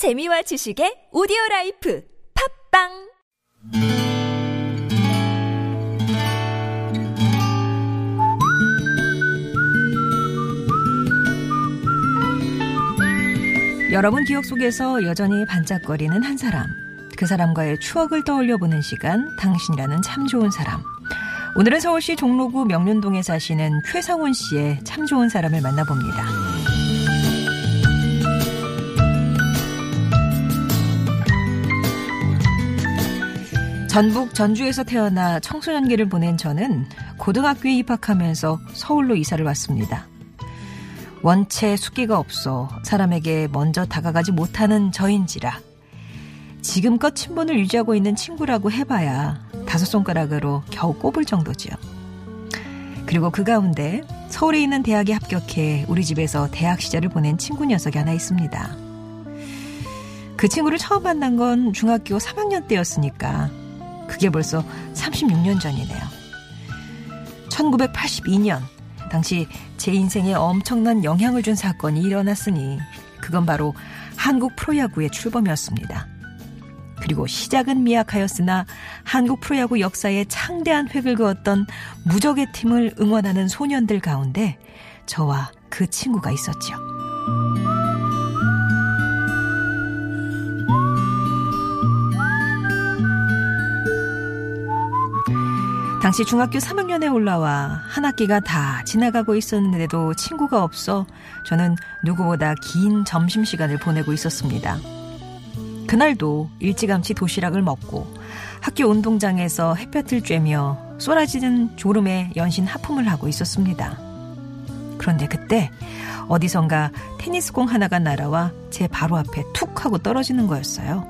재미와 지식의 오디오 라이프 팝빵 여러분 기억 속에서 여전히 반짝거리는 한 사람. 그 사람과의 추억을 떠올려 보는 시간, 당신이라는 참 좋은 사람. 오늘은 서울시 종로구 명륜동에 사시는 최상훈 씨의 참 좋은 사람을 만나봅니다. 전북 전주에서 태어나 청소년기를 보낸 저는 고등학교에 입학하면서 서울로 이사를 왔습니다. 원체 숙기가 없어 사람에게 먼저 다가가지 못하는 저인지라 지금껏 친분을 유지하고 있는 친구라고 해봐야 다섯 손가락으로 겨우 꼽을 정도지요. 그리고 그 가운데 서울에 있는 대학에 합격해 우리 집에서 대학 시절을 보낸 친구 녀석이 하나 있습니다. 그 친구를 처음 만난 건 중학교 3학년 때였으니까 그게 벌써 36년 전이네요. 1982년 당시 제 인생에 엄청난 영향을 준 사건이 일어났으니 그건 바로 한국 프로야구의 출범이었습니다. 그리고 시작은 미약하였으나 한국 프로야구 역사에 창대한 획을 그었던 무적의 팀을 응원하는 소년들 가운데 저와 그 친구가 있었죠. 당시 중학교 3학년에 올라와 한 학기가 다 지나가고 있었는데도 친구가 없어 저는 누구보다 긴 점심시간을 보내고 있었습니다. 그날도 일찌감치 도시락을 먹고 학교 운동장에서 햇볕을 쬐며 쏟아지는 졸음에 연신 하품을 하고 있었습니다. 그런데 그때 어디선가 테니스공 하나가 날아와 제 바로 앞에 툭 하고 떨어지는 거였어요.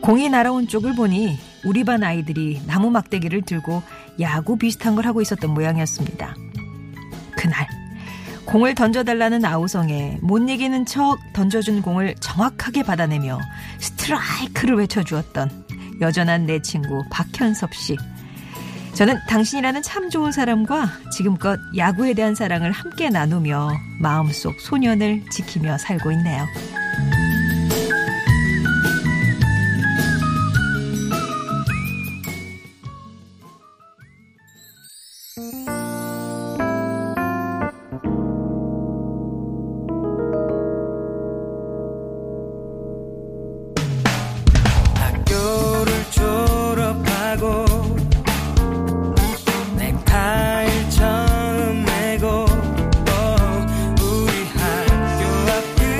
공이 날아온 쪽을 보니 우리 반 아이들이 나무 막대기를 들고 야구 비슷한 걸 하고 있었던 모양이었습니다. 그날 공을 던져달라는 아우성에 못 이기는 척 던져준 공을 정확하게 받아내며 스트라이크를 외쳐주었던 여전한 내 친구 박현섭 씨. 저는 당신이라는 참 좋은 사람과 지금껏 야구에 대한 사랑을 함께 나누며 마음속 소년을 지키며 살고 있네요.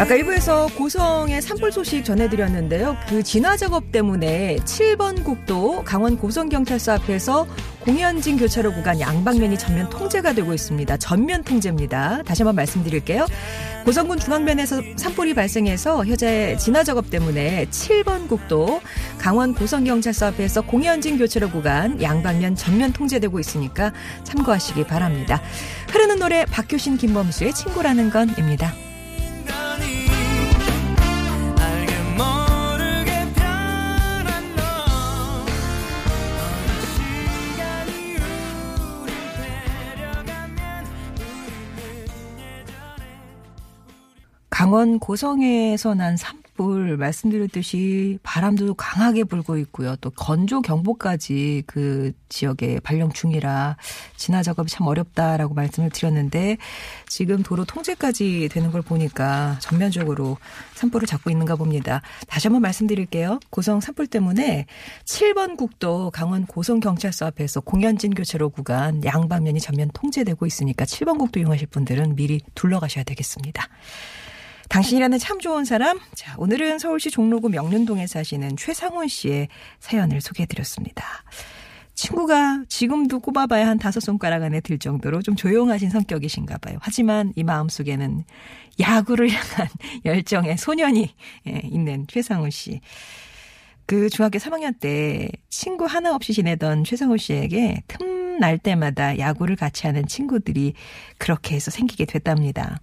아까 1부에서 고성의 산불 소식 전해드렸는데요. 그 진화 작업 때문에 7번 국도 강원 고성경찰서 앞에서 공현진 교차로 구간 양방면이 전면 통제가 되고 있습니다. 전면 통제입니다. 다시 한번 말씀드릴게요. 고성군 중앙면에서 산불이 발생해서 현재 진화 작업 때문에 7번 국도 강원 고성경찰서 앞에서 공현진 교차로 구간 양방면 전면 통제되고 있으니까 참고하시기 바랍니다. 흐르는 노래 박효신 김범수의 친구라는 건입니다. 강원 고성에서 난 산불 말씀드렸듯이 바람도 강하게 불고 있고요. 또 건조 경보까지 그 지역에 발령 중이라 진화 작업이 참 어렵다라고 말씀을 드렸는데 지금 도로 통제까지 되는 걸 보니까 전면적으로 산불을 잡고 있는가 봅니다. 다시 한번 말씀드릴게요. 고성 산불 때문에 7번 국도 강원 고성 경찰서 앞에서 공연진 교차로 구간 양방면이 전면 통제되고 있으니까 7번 국도 이용하실 분들은 미리 둘러가셔야 되겠습니다. 당신이라는 참 좋은 사람. 자, 오늘은 서울시 종로구 명륜동에 사시는 최상훈 씨의 사연을 소개해드렸습니다. 친구가 지금도 꼽아봐야 한 다섯 손가락 안에 들 정도로 좀 조용하신 성격이신가 봐요. 하지만 이 마음속에는 야구를 향한 열정의 소년이 예, 있는 최상훈 씨. 그 중학교 3학년 때 친구 하나 없이 지내던 최상훈 씨에게 틈날 때마다 야구를 같이 하는 친구들이 그렇게 해서 생기게 됐답니다.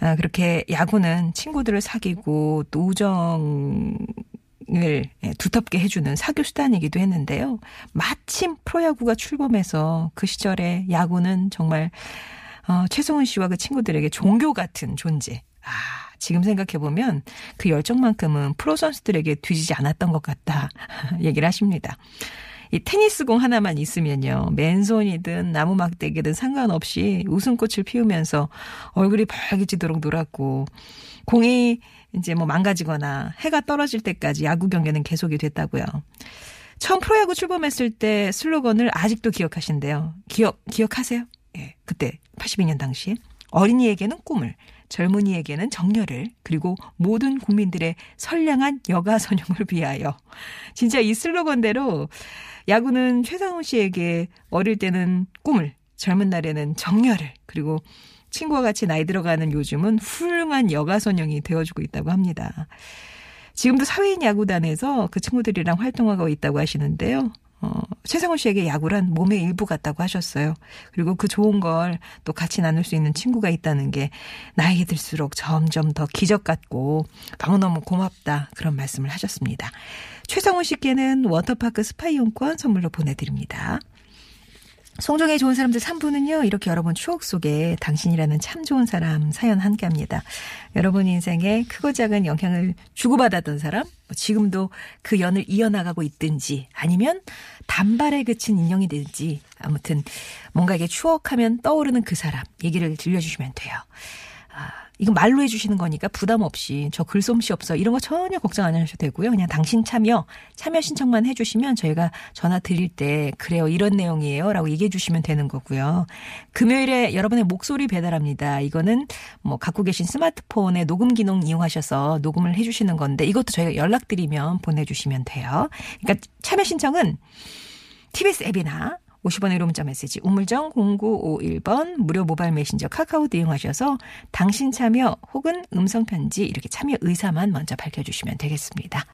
아, 그렇게 야구는 친구들을 사귀고 또 우정을 예, 두텁게 해주는 사교 수단이기도 했는데요. 마침 프로야구가 출범해서 그 시절에 야구는 정말 어, 최성훈 씨와 그 친구들에게 종교 같은 존재. 아, 지금 생각해보면 그 열정만큼은 프로 선수들에게 뒤지지 않았던 것 같다. 얘기를 하십니다. 이 테니스공 하나만 있으면요. 맨손이든 나무 막대기든 상관없이 웃음꽃을 피우면서 얼굴이 벌개지도록 놀았고 공이 이제 뭐 망가지거나 해가 떨어질 때까지 야구 경기는 계속이 됐다고요. 처음 프로야구 출범했을 때 슬로건을 아직도 기억하신대요. 기억 기억하세요? 예. 그때 82년 당시에 어린이에게는 꿈을 젊은이에게는 정열을 그리고 모든 국민들의 선량한 여가 선용을 위하여 진짜 이 슬로건대로 야구는 최상훈 씨에게 어릴 때는 꿈을 젊은 날에는 정열을 그리고 친구와 같이 나이 들어가는 요즘은 훌륭한 여가 선용이 되어주고 있다고 합니다. 지금도 사회인 야구단에서 그 친구들이랑 활동하고 있다고 하시는데요. 어, 최상훈 씨에게 야구란 몸의 일부 같다고 하셨어요. 그리고 그 좋은 걸 또 같이 나눌 수 있는 친구가 있다는 게 나이가 들수록 점점 더 기적 같고 너무너무 고맙다. 그런 말씀을 하셨습니다. 최상훈 씨께는 워터파크 스파 이용권 선물로 보내드립니다. 송정의 좋은 사람들 3부는요, 이렇게 여러분 추억 속에 당신이라는 참 좋은 사람 사연 함께 합니다. 여러분 인생에 크고 작은 영향을 주고받았던 사람, 뭐 지금도 그 연을 이어나가고 있든지, 아니면 단발에 그친 인형이 되든지, 아무튼 뭔가 이게 추억하면 떠오르는 그 사람, 얘기를 들려주시면 돼요. 아, 이거 말로 해주시는 거니까 부담 없이 저 글솜씨 없어 이런 거 전혀 걱정 안 하셔도 되고요. 그냥 당신 참여 참여 신청만 해주시면 저희가 전화 드릴 때 그래요 이런 내용이에요라고 얘기해 주시면 되는 거고요. 금요일에 여러분의 목소리 배달합니다. 이거는 뭐 갖고 계신 스마트폰에 녹음 기능 이용하셔서 녹음을 해주시는 건데 이것도 저희가 연락드리면 보내주시면 돼요. 그러니까 참여 신청은 TBS 앱이나 50원의 로 문자 메시지 우물정 0951번 무료 모바일 메신저 카카오도 이용하셔서 당신 참여 혹은 음성 편지 이렇게 참여 의사만 먼저 밝혀주시면 되겠습니다.